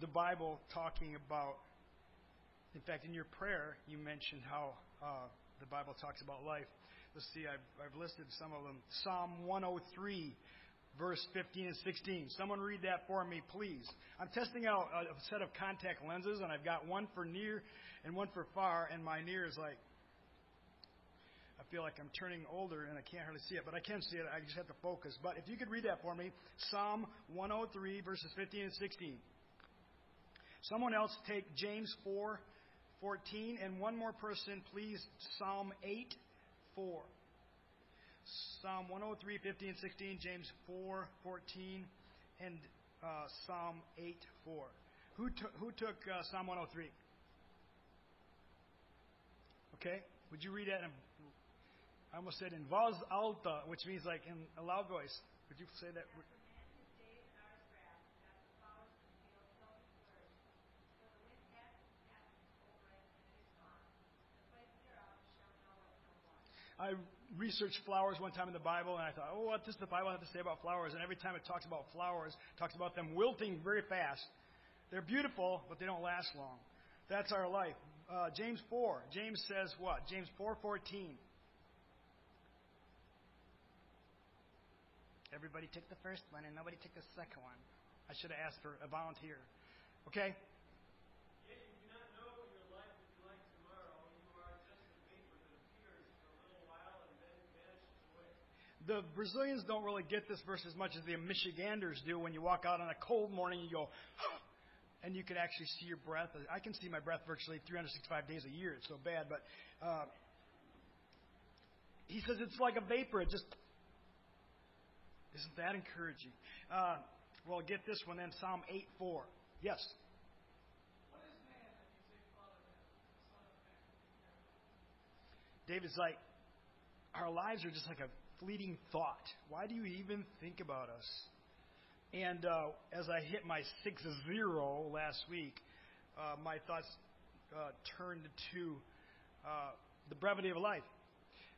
the Bible talking about, in fact, in your prayer, you mentioned how uh, the Bible talks about life. Let's see, I've, I've listed some of them. Psalm 103, verse 15 and 16. Someone read that for me, please. I'm testing out a set of contact lenses, and I've got one for near and one for far, and my near is like, I feel like I'm turning older and I can't hardly see it, but I can see it. I just have to focus. But if you could read that for me, Psalm 103, verses 15 and 16. Someone else take James 4, 14, and one more person, please, Psalm 8, 4. Psalm 103, 15, 16, James 4, 14, and uh, Psalm 8, 4. Who, t- who took uh, Psalm 103? Okay, would you read that? I almost said in voz alta, which means like in a loud voice. Would you say that? I researched flowers one time in the Bible, and I thought, oh, what does the Bible have to say about flowers? And every time it talks about flowers, it talks about them wilting very fast. They're beautiful, but they don't last long. That's our life. Uh, James 4. James says what? James 4:14. Everybody took the first one, and nobody took the second one. I should have asked for a volunteer. Okay? The Brazilians don't really get this verse as much as the Michiganders do. When you walk out on a cold morning, you go, and you can actually see your breath. I can see my breath virtually 365 days a year. It's so bad, but uh, he says it's like a vapor. It just isn't that encouraging. Uh, well, get this one then. Psalm 8 4. Yes. What is man that you say father? Son of man, David's like, our lives are just like a fleeting thought. Why do you even think about us? And uh, as I hit my 6 0 last week, uh, my thoughts uh, turned to uh, the brevity of life.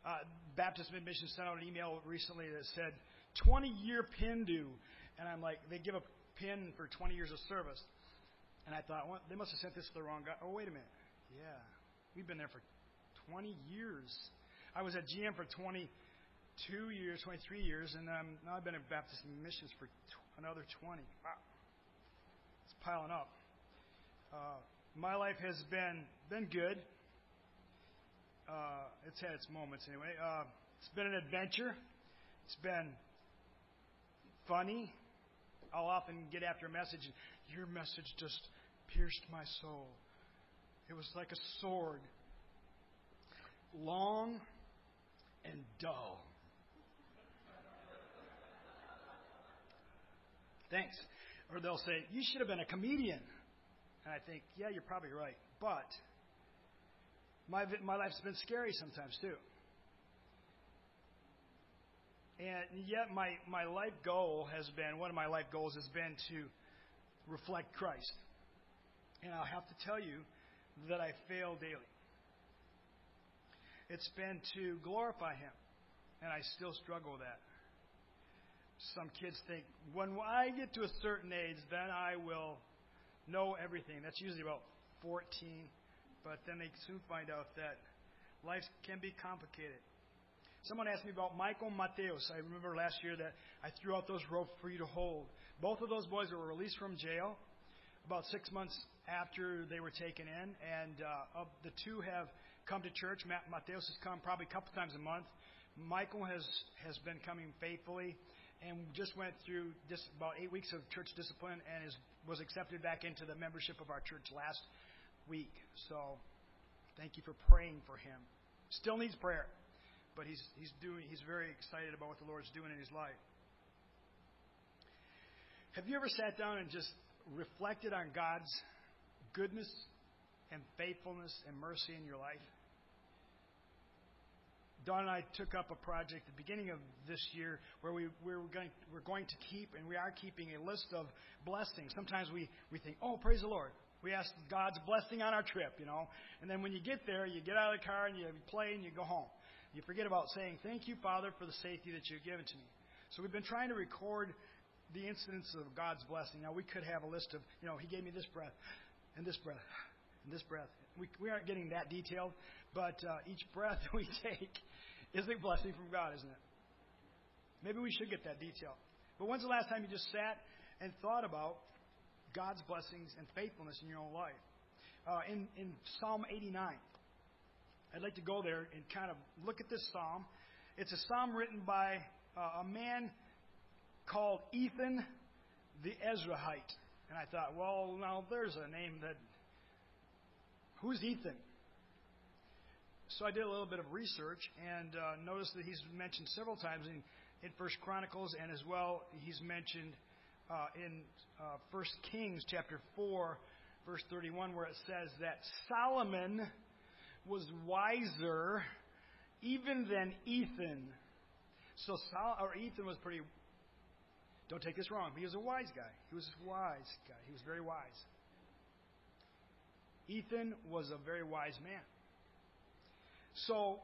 Uh, Baptist Mid-Mission sent out an email recently that said 20 year pin due. And I'm like, they give a pin for 20 years of service. And I thought, well, they must have sent this to the wrong guy. Oh, wait a minute. Yeah, we've been there for 20 years. I was at GM for 20 two years, 23 years, and um, now I've been at Baptist Missions for tw- another 20. Wow. It's piling up. Uh, my life has been been good. Uh, it's had its moments anyway. Uh, it's been an adventure. It's been funny. I'll often get after a message, and your message just pierced my soul. It was like a sword, long and dull. Thanks. Or they'll say, You should have been a comedian. And I think, Yeah, you're probably right. But my, my life's been scary sometimes, too. And yet, my, my life goal has been one of my life goals has been to reflect Christ. And I'll have to tell you that I fail daily. It's been to glorify Him. And I still struggle with that some kids think, when I get to a certain age, then I will know everything. That's usually about 14. But then they soon find out that life can be complicated. Someone asked me about Michael Mateos. I remember last year that I threw out those ropes for you to hold. Both of those boys were released from jail about six months after they were taken in, and uh, the two have come to church. Mateos has come probably a couple times a month. Michael has has been coming faithfully and just went through just about eight weeks of church discipline and is, was accepted back into the membership of our church last week. So thank you for praying for him. Still needs prayer, but he's, he's, doing, he's very excited about what the Lord's doing in his life. Have you ever sat down and just reflected on God's goodness and faithfulness and mercy in your life? Don and I took up a project at the beginning of this year where we, we were going, we're going to keep, and we are keeping a list of blessings. Sometimes we, we think, oh, praise the Lord. We ask God's blessing on our trip, you know. And then when you get there, you get out of the car and you play and you go home. You forget about saying, thank you, Father, for the safety that you've given to me. So we've been trying to record the incidents of God's blessing. Now, we could have a list of, you know, He gave me this breath, and this breath, and this breath. We, we aren't getting that detailed, but uh, each breath we take is a blessing from God, isn't it? Maybe we should get that detail. But when's the last time you just sat and thought about God's blessings and faithfulness in your own life? Uh, in, in Psalm 89, I'd like to go there and kind of look at this psalm. It's a psalm written by uh, a man called Ethan the Ezrahite. And I thought, well, now there's a name that. Who's Ethan? So I did a little bit of research and uh, noticed that he's mentioned several times in, in First Chronicles and as well he's mentioned uh, in uh, First Kings chapter 4, verse 31, where it says that Solomon was wiser even than Ethan. So Sol- or Ethan was pretty. Don't take this wrong. He was a wise guy. He was a wise guy. He was very wise. Ethan was a very wise man. So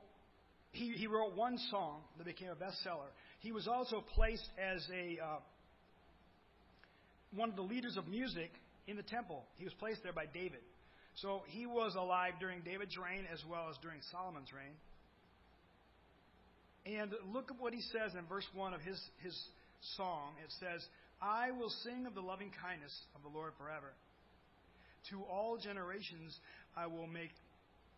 he, he wrote one song that became a bestseller. He was also placed as a uh, one of the leaders of music in the temple. He was placed there by David. So he was alive during David's reign as well as during Solomon's reign. And look at what he says in verse 1 of his, his song. It says, I will sing of the loving kindness of the Lord forever. To all generations I will make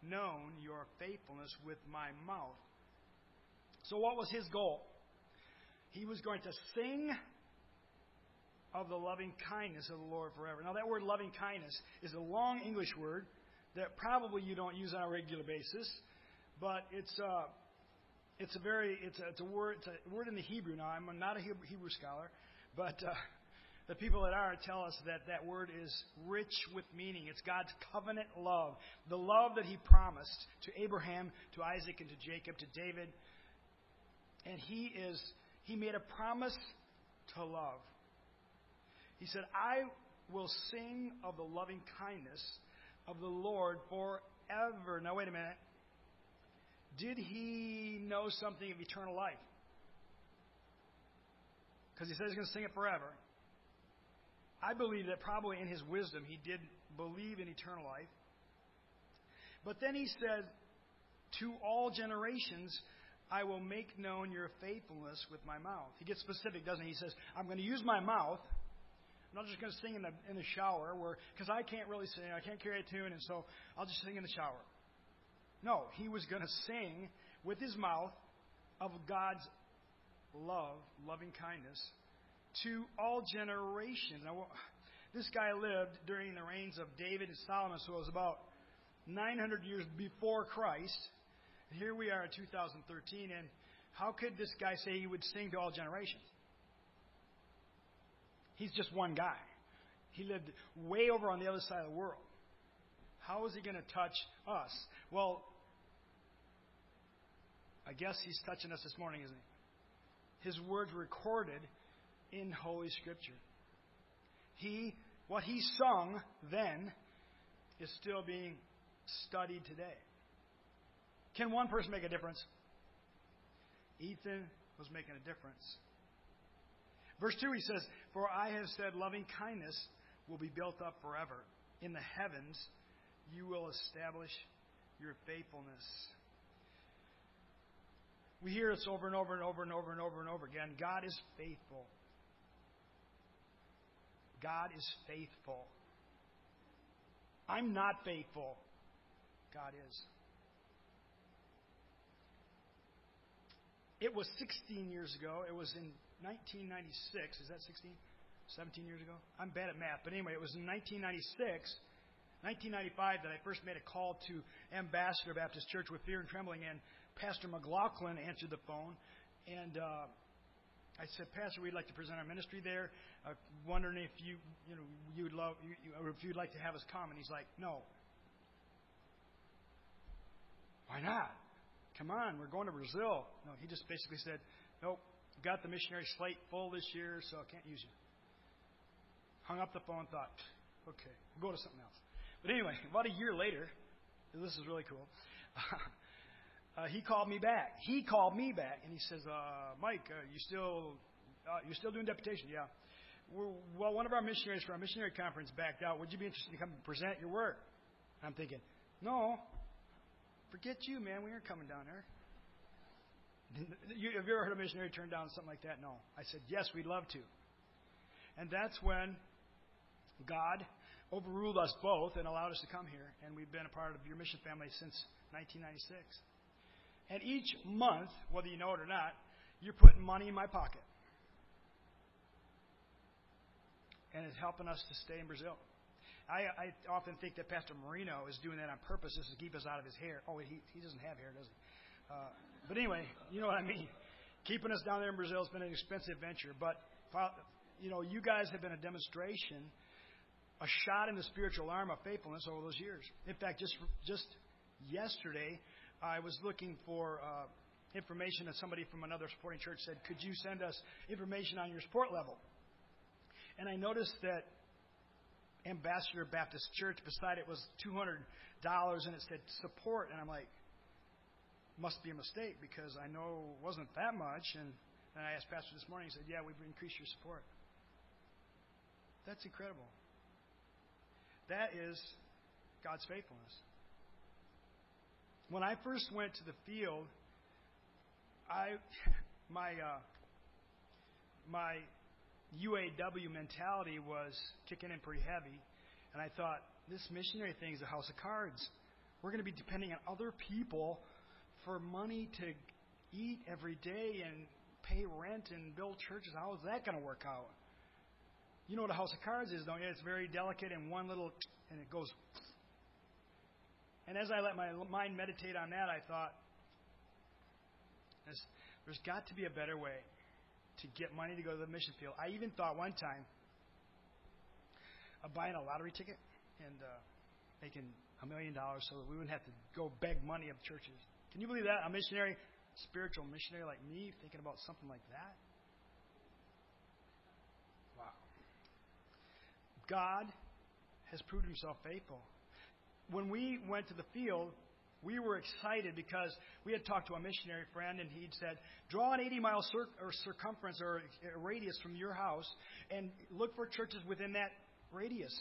known your faithfulness with my mouth. So, what was his goal? He was going to sing of the loving kindness of the Lord forever. Now, that word loving kindness is a long English word that probably you don't use on a regular basis, but it's a, uh, it's a very it's a, it's a word it's a word in the Hebrew. Now, I'm not a Hebrew scholar, but uh, the people that are tell us that that word is rich with meaning. It's God's covenant love, the love that He promised to Abraham, to Isaac, and to Jacob, to David. And He is He made a promise to love. He said, I will sing of the loving kindness of the Lord forever. Now, wait a minute. Did he know something of eternal life? Because he says he's going to sing it forever. I believe that probably in his wisdom he did believe in eternal life. But then he said, To all generations I will make known your faithfulness with my mouth. He gets specific, doesn't he? He says, I'm going to use my mouth I'm not just going to sing in the in the shower, because I can't really sing, I can't carry a tune, and so I'll just sing in the shower. No, he was going to sing with his mouth of God's love, loving kindness to all generations. Now, this guy lived during the reigns of David and Solomon, so it was about 900 years before Christ. Here we are in 2013, and how could this guy say he would sing to all generations? He's just one guy. He lived way over on the other side of the world. How is he going to touch us? Well, I guess he's touching us this morning, isn't he? His words recorded in Holy Scripture. He, what he sung then, is still being studied today. Can one person make a difference? Ethan was making a difference. Verse 2, he says, For I have said, loving kindness will be built up forever. In the heavens, you will establish your faithfulness. We hear this over and over and over and over and over and over again. God is faithful. God is faithful. I'm not faithful. God is. It was 16 years ago. It was in 1996. Is that 16? 17 years ago? I'm bad at math. But anyway, it was in 1996, 1995 that I first made a call to Ambassador Baptist Church with fear and trembling, and Pastor McLaughlin answered the phone. And uh, I said, Pastor, we'd like to present our ministry there. Uh, wondering if you, you know, you'd love, you, you, or if you'd like to have us come. And he's like, No. Why not? Come on, we're going to Brazil. No, he just basically said, Nope, got the missionary slate full this year, so I can't use you. Hung up the phone, thought, okay, we'll go to something else. But anyway, about a year later, this is really cool. uh, he called me back. He called me back, and he says, uh, "Mike, uh, you still uh, you're still doing deputation? Yeah. well, one of our missionaries for our missionary conference backed out. Would you be interested to come and present your work? I'm thinking, no, forget you, man. We aren't coming down there. You, have you ever heard a missionary turn down something like that? No. I said, yes, we'd love to. And that's when God overruled us both and allowed us to come here. And we've been a part of your mission family since 1996. And each month, whether you know it or not, you're putting money in my pocket. And it's helping us to stay in Brazil. I, I often think that Pastor Marino is doing that on purpose just to keep us out of his hair. Oh, he, he doesn't have hair, does he? Uh, but anyway, you know what I mean. Keeping us down there in Brazil has been an expensive venture, but you know, you guys have been a demonstration, a shot in the spiritual arm of faithfulness over those years. In fact, just just yesterday, I was looking for uh, information, and somebody from another supporting church said, "Could you send us information on your support level?" And I noticed that Ambassador Baptist Church beside it was two hundred dollars, and it said support, and I'm like, must be a mistake because I know it wasn't that much. And, and I asked Pastor this morning, he said, Yeah, we've increased your support. That's incredible. That is God's faithfulness. When I first went to the field, I my uh, my UAW mentality was kicking in pretty heavy, and I thought this missionary thing is a house of cards. We're going to be depending on other people for money to eat every day and pay rent and build churches. How is that going to work out? You know what a house of cards is, don't you? It's very delicate and one little, and it goes. And as I let my mind meditate on that, I thought, there's, there's got to be a better way to get money to go to the mission field. I even thought one time of buying a lottery ticket and uh, making a million dollars so that we wouldn't have to go beg money of churches. Can you believe that? A missionary, spiritual missionary like me, thinking about something like that? Wow. God has proved himself faithful. When we went to the field, we were excited because we had talked to a missionary friend and he'd said, draw an 80 mile cir- or circumference or radius from your house and look for churches within that radius.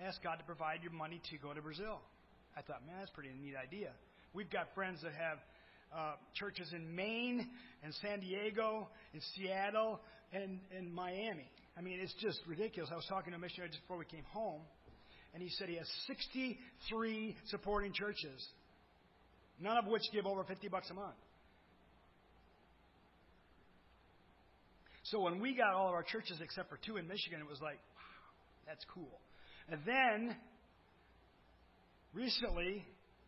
Ask God to provide you money to go to Brazil. I thought, man, that's a pretty neat idea. We've got friends that have uh, churches in Maine and San Diego, in Seattle, and in Miami. I mean, it's just ridiculous. I was talking to a missionary just before we came home, and he said he has 63 supporting churches, none of which give over 50 bucks a month. So when we got all of our churches except for two in Michigan, it was like, wow, that's cool. And then recently,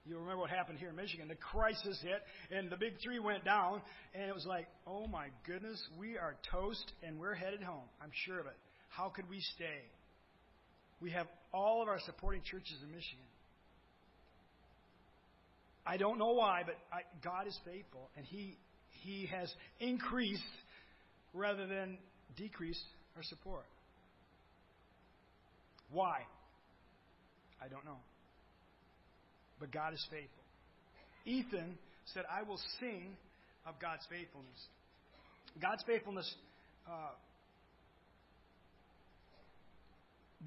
you remember what happened here in Michigan. The crisis hit, and the big three went down, and it was like, oh my goodness, we are toast, and we're headed home. I'm sure of it. How could we stay? We have all of our supporting churches in Michigan. I don't know why, but I, God is faithful, and He He has increased rather than decreased our support. Why? I don't know. But God is faithful. Ethan said, I will sing of God's faithfulness. God's faithfulness uh,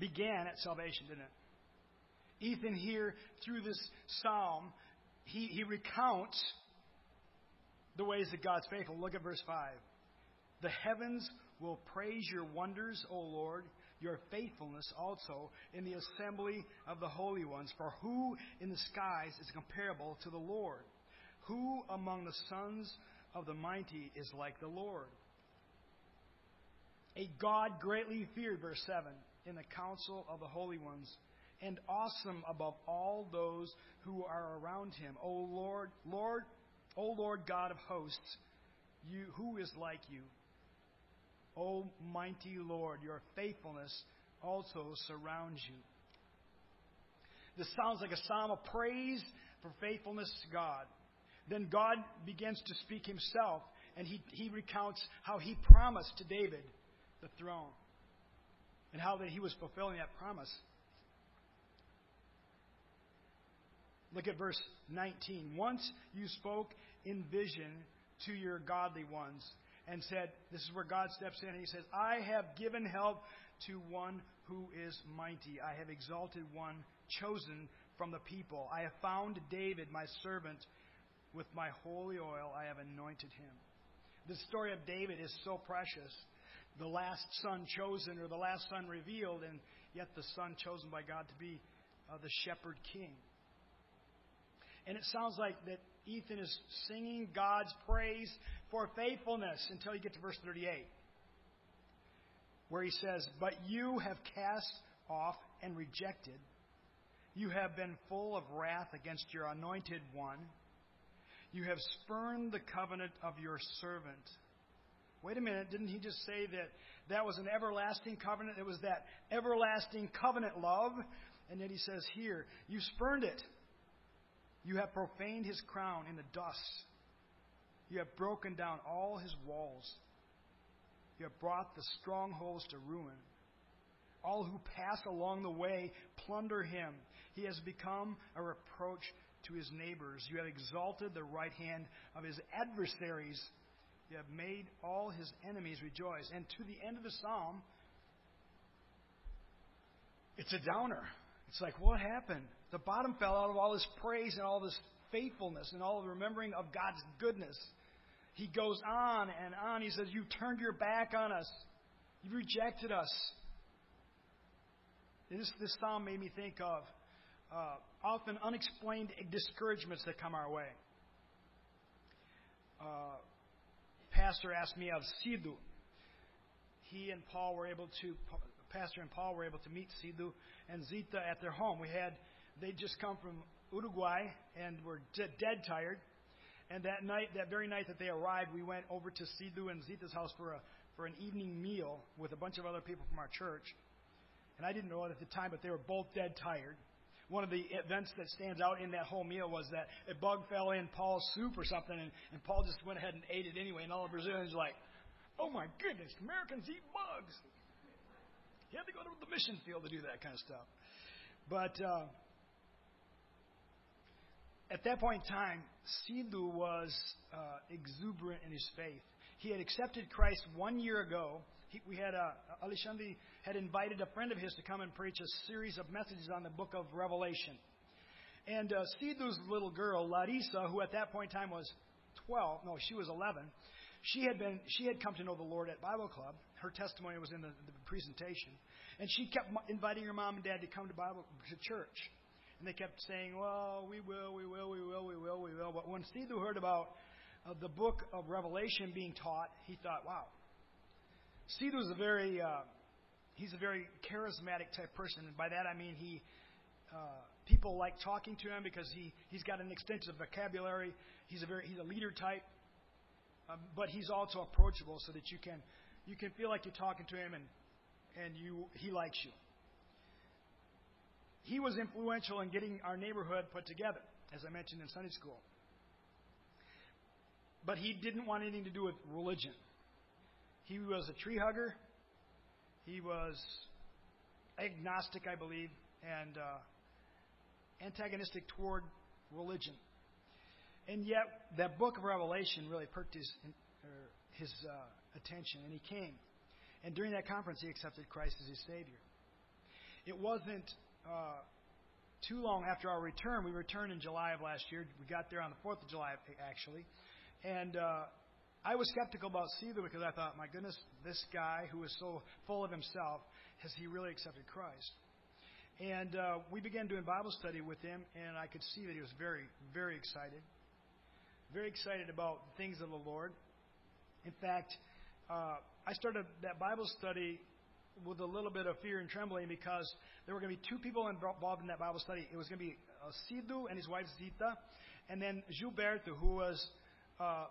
began at salvation, didn't it? Ethan here, through this psalm, he, he recounts the ways that God's faithful. Look at verse 5. The heavens will praise your wonders, O Lord your faithfulness also in the assembly of the holy ones. For who in the skies is comparable to the Lord? Who among the sons of the mighty is like the Lord? A God greatly feared, verse 7, in the council of the holy ones, and awesome above all those who are around him. O Lord, Lord, O Lord God of hosts, you who is like you? O mighty Lord, your faithfulness also surrounds you. This sounds like a psalm of praise for faithfulness to God. Then God begins to speak himself, and he, he recounts how he promised to David the throne and how that he was fulfilling that promise. Look at verse 19. Once you spoke in vision to your godly ones and said, This is where God steps in and he says, I have given help to one who is mighty. I have exalted one chosen from the people. I have found David, my servant. With my holy oil, I have anointed him. The story of David is so precious. The last son chosen, or the last son revealed, and yet the son chosen by God to be uh, the shepherd king. And it sounds like that Ethan is singing God's praise for faithfulness until you get to verse 38, where he says, But you have cast off and rejected. You have been full of wrath against your anointed one. You have spurned the covenant of your servant. Wait a minute, didn't he just say that that was an everlasting covenant? It was that everlasting covenant love. And yet he says here, you spurned it. You have profaned his crown in the dust. You have broken down all his walls. You have brought the strongholds to ruin. All who pass along the way plunder him. He has become a reproach to his neighbors. You have exalted the right hand of his adversaries. You have made all his enemies rejoice. And to the end of the psalm, it's a downer. It's like, what happened? The bottom fell out of all this praise and all this faithfulness and all the remembering of God's goodness. He goes on and on. He says, You've turned your back on us. you've rejected us. This, this psalm made me think of uh, often unexplained discouragements that come our way. Uh, pastor asked me of Sidhu. He and Paul were able to, Pastor and Paul were able to meet Sidhu and Zita at their home. We had, they'd just come from Uruguay and were dead tired. And that night, that very night that they arrived, we went over to Sidhu and Zita's house for a for an evening meal with a bunch of other people from our church. And I didn't know it at the time, but they were both dead tired. One of the events that stands out in that whole meal was that a bug fell in Paul's soup or something, and, and Paul just went ahead and ate it anyway. And all the Brazilians were like, "Oh my goodness, Americans eat bugs." He had to go to the mission field to do that kind of stuff. But uh, at that point in time, Sidhu was uh, exuberant in his faith. He had accepted Christ one year ago. He, we had uh, Alexandre had invited a friend of his to come and preach a series of messages on the book of Revelation. And uh, Sidhu's little girl, Larissa, who at that point in time was 12, no, she was 11, she had been she had come to know the Lord at Bible Club. Her testimony was in the, the presentation, and she kept inviting her mom and dad to come to Bible to church. And they kept saying, "Well, we will, we will, we will, we will, we will." But when Sidhu heard about uh, the book of Revelation being taught, he thought, "Wow." Sidhu is a very uh, he's a very charismatic type person, and by that I mean he uh, people like talking to him because he he's got an extensive vocabulary. He's a very he's a leader type, um, but he's also approachable so that you can you can feel like you're talking to him and and you he likes you. He was influential in getting our neighborhood put together, as I mentioned in Sunday school. But he didn't want anything to do with religion. He was a tree hugger. He was agnostic, I believe, and uh, antagonistic toward religion. And yet, that book of Revelation really perked his, his uh, attention, and he came. And during that conference, he accepted Christ as his Savior. It wasn't uh, too long after our return. We returned in July of last year. We got there on the 4th of July, actually. And uh, I was skeptical about Sidhu because I thought, my goodness, this guy who is so full of himself, has he really accepted Christ? And uh, we began doing Bible study with him, and I could see that he was very, very excited very excited about things of the Lord. In fact, uh, I started that Bible study with a little bit of fear and trembling because there were going to be two people involved in that Bible study. It was going to be uh, Sidhu and his wife Zita, and then Gilberto, who was uh,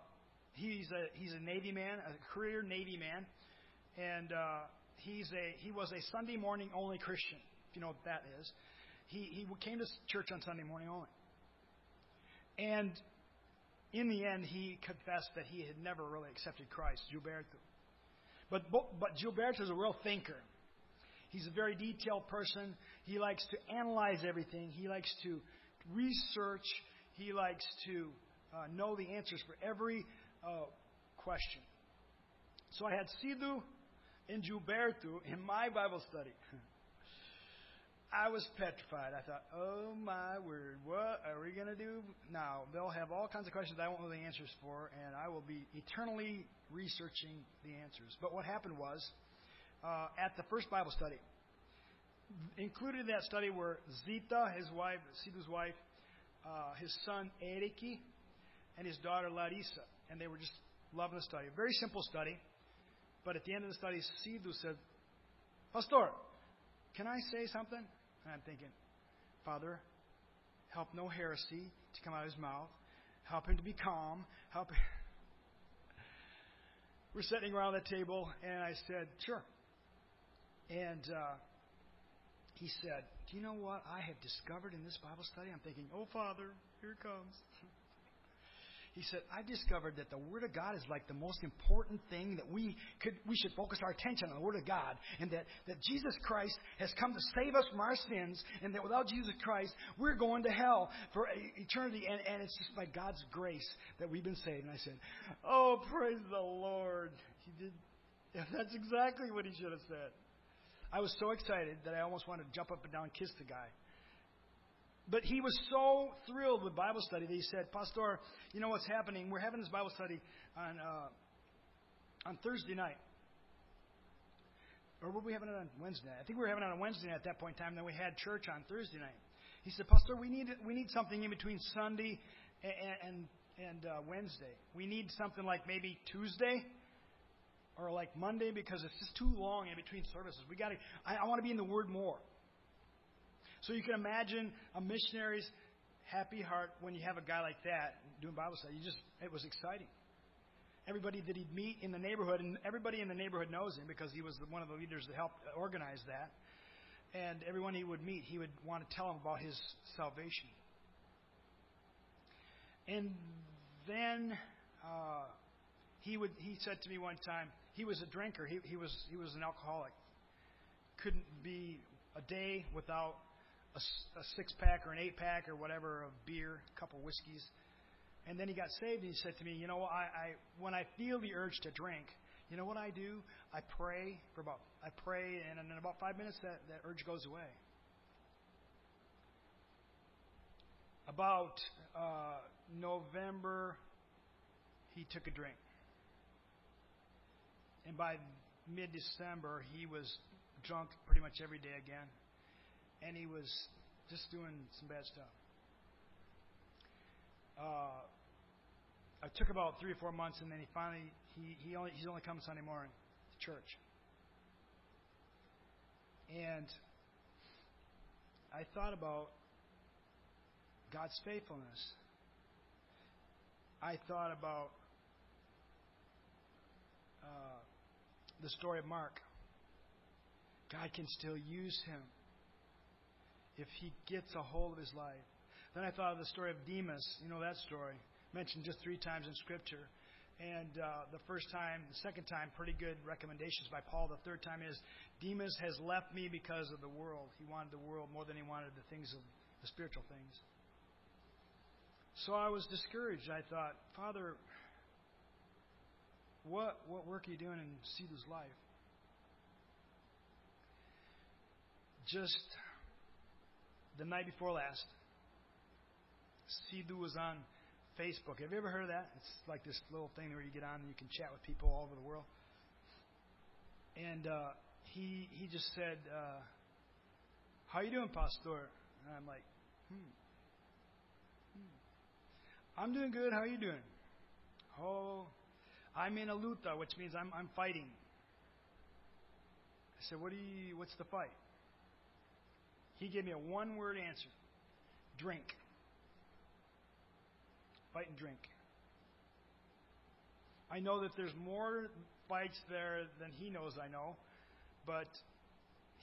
he's a he's a Navy man, a career Navy man, and uh, he's a he was a Sunday morning only Christian. If you know what that is, he he came to church on Sunday morning only, and in the end, he confessed that he had never really accepted Christ, Gilberto. But, but Gilberto is a real thinker. He's a very detailed person. He likes to analyze everything. He likes to research. He likes to uh, know the answers for every uh, question. So I had Sidhu and Gilberto in my Bible study. I was petrified. I thought, oh my word, what are we going to do now? They'll have all kinds of questions I won't know the answers for, and I will be eternally researching the answers. But what happened was, uh, at the first Bible study, included in that study were Zita, his wife, Sidhu's wife, uh, his son Eriki, and his daughter Larissa. And they were just loving the study. A very simple study. But at the end of the study, Sidhu said, Pastor, can I say something? And I'm thinking, Father, help no heresy to come out of his mouth. Help him to be calm. Help. We're sitting around the table, and I said, Sure. And uh, he said, Do you know what I have discovered in this Bible study? I'm thinking, Oh, Father, here it comes. He said, I discovered that the Word of God is like the most important thing that we could we should focus our attention on the Word of God. And that, that Jesus Christ has come to save us from our sins, and that without Jesus Christ, we're going to hell for eternity. And, and it's just by God's grace that we've been saved. And I said, Oh, praise the Lord. He did that's exactly what he should have said. I was so excited that I almost wanted to jump up and down and kiss the guy. But he was so thrilled with Bible study that he said, Pastor, you know what's happening? We're having this Bible study on, uh, on Thursday night. Or were we having it on Wednesday? I think we were having it on Wednesday night at that point in time. Then we had church on Thursday night. He said, Pastor, we need, we need something in between Sunday and, and, and uh, Wednesday. We need something like maybe Tuesday or like Monday because it's just too long in between services. We got to. I, I want to be in the Word more. So you can imagine a missionary's happy heart when you have a guy like that doing Bible study. You just it was exciting. Everybody that he'd meet in the neighborhood, and everybody in the neighborhood knows him because he was one of the leaders that helped organize that. And everyone he would meet, he would want to tell them about his salvation. And then uh, he would he said to me one time, he was a drinker. He, he was he was an alcoholic. Couldn't be a day without a, a six pack or an eight pack or whatever of beer, a couple whiskeys. And then he got saved, and he said to me, "You know, I, I when I feel the urge to drink, you know what I do? I pray for about I pray, and in about five minutes that that urge goes away." About uh, November, he took a drink, and by mid-December, he was drunk pretty much every day again and he was just doing some bad stuff. Uh, I took about three or four months, and then he finally he he only he's only come Sunday morning to church, and I thought about God's faithfulness. I thought about uh, the story of Mark. God can still use him if he gets a hold of his life. Then I thought of the story of Demas. You know that story, mentioned just three times in Scripture. And uh, the first time, the second time, pretty good recommendations by Paul. The third time is Demas has left me because of the world. He wanted the world more than he wanted the things of the spiritual things. So I was discouraged. I thought, Father, what what work are you doing in Sidhu's life? Just the night before last, Sidhu was on Facebook. Have you ever heard of that? It's like this little thing where you get on and you can chat with people all over the world. And uh, he he just said, uh, "How you doing, Pastor?" And I'm like, hmm. hmm. I'm doing good. How are you doing? Oh, I'm in a luta, which means I'm I'm fighting. I said, "What do you? What's the fight?" He gave me a one word answer drink. Fight and drink. I know that there's more fights there than he knows I know, but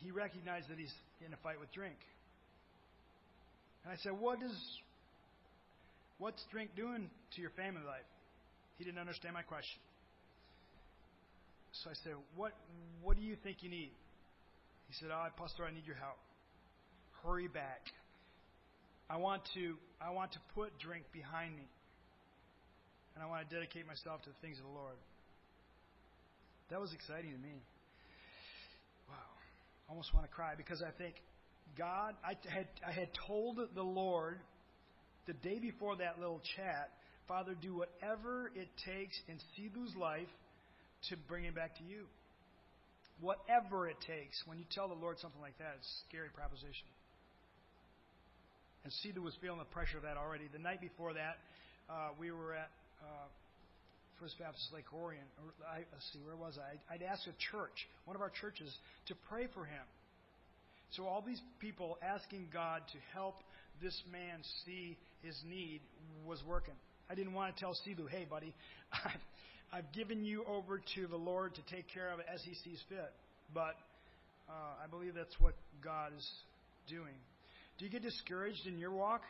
he recognized that he's in a fight with drink. And I said, What is what's drink doing to your family life? He didn't understand my question. So I said, What what do you think you need? He said, Oh, Pastor, I need your help hurry back. I want to I want to put drink behind me. And I want to dedicate myself to the things of the Lord. That was exciting to me. Wow. I almost want to cry because I think God, I had, I had told the Lord the day before that little chat, Father, do whatever it takes in Sidhu's life to bring him back to you. Whatever it takes. When you tell the Lord something like that, it's a scary proposition. And Sidhu was feeling the pressure of that already. The night before that, uh, we were at uh, First Baptist Lake Orion. I, let's see, where was I? I'd asked a church, one of our churches, to pray for him. So all these people asking God to help this man see his need was working. I didn't want to tell Sidhu, hey, buddy, I've given you over to the Lord to take care of it as he sees fit. But uh, I believe that's what God is doing. Do you get discouraged in your walk?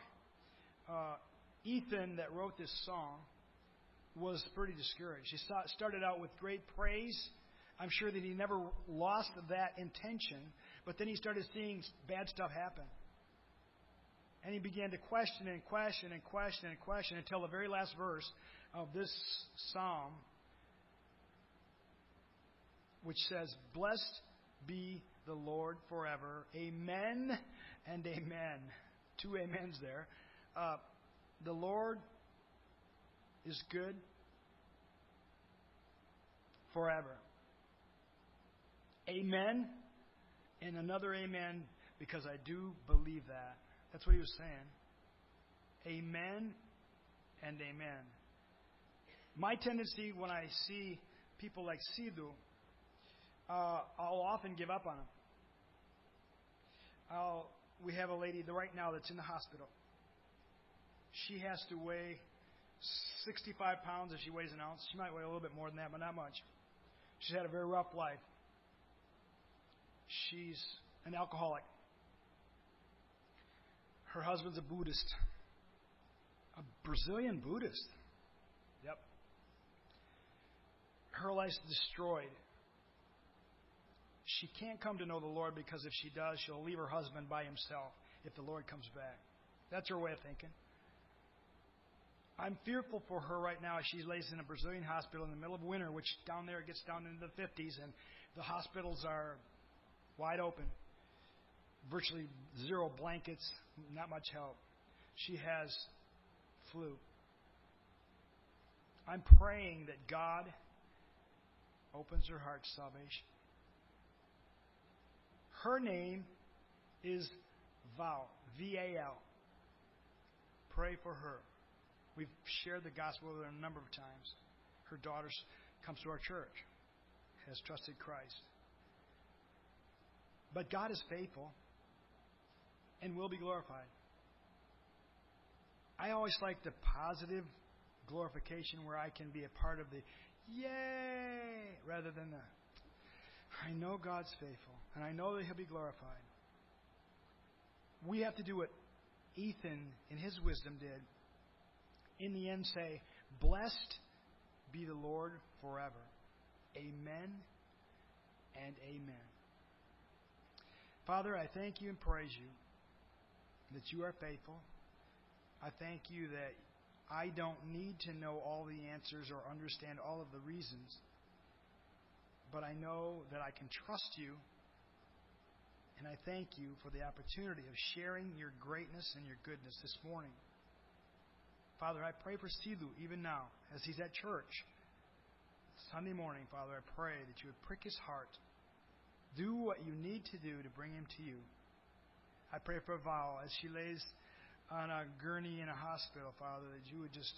Uh, Ethan, that wrote this song, was pretty discouraged. He started out with great praise. I'm sure that he never lost that intention, but then he started seeing bad stuff happen. And he began to question and question and question and question until the very last verse of this psalm, which says, Blessed be the Lord forever. Amen and amen. Two amens there. Uh, the Lord is good forever. Amen. And another amen because I do believe that. That's what he was saying. Amen and amen. My tendency when I see people like Sidhu, uh, I'll often give up on them. I'll, we have a lady right now that's in the hospital. She has to weigh 65 pounds if she weighs an ounce. She might weigh a little bit more than that, but not much. She's had a very rough life. She's an alcoholic. Her husband's a Buddhist, a Brazilian Buddhist. Yep. Her life's destroyed. She can't come to know the Lord because if she does, she'll leave her husband by himself if the Lord comes back. That's her way of thinking. I'm fearful for her right now as she lays in a Brazilian hospital in the middle of winter, which down there gets down into the 50s, and the hospitals are wide open virtually zero blankets, not much help. She has flu. I'm praying that God opens her heart to salvation. Her name is Val, V A L. Pray for her. We've shared the gospel with her a number of times. Her daughter comes to our church, has trusted Christ. But God is faithful and will be glorified. I always like the positive glorification where I can be a part of the yay rather than the I know God's faithful and I know that He'll be glorified. We have to do what Ethan, in his wisdom, did. In the end, say, Blessed be the Lord forever. Amen and amen. Father, I thank you and praise you that you are faithful. I thank you that I don't need to know all the answers or understand all of the reasons, but I know that I can trust you. And I thank you for the opportunity of sharing your greatness and your goodness this morning. Father, I pray for Sidhu even now as he's at church. Sunday morning, Father, I pray that you would prick his heart. Do what you need to do to bring him to you. I pray for Val as she lays on a gurney in a hospital, Father, that you would just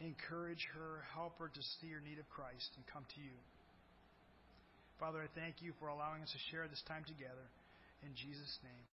encourage her, help her to see her need of Christ and come to you. Father, I thank you for allowing us to share this time together. In Jesus' name.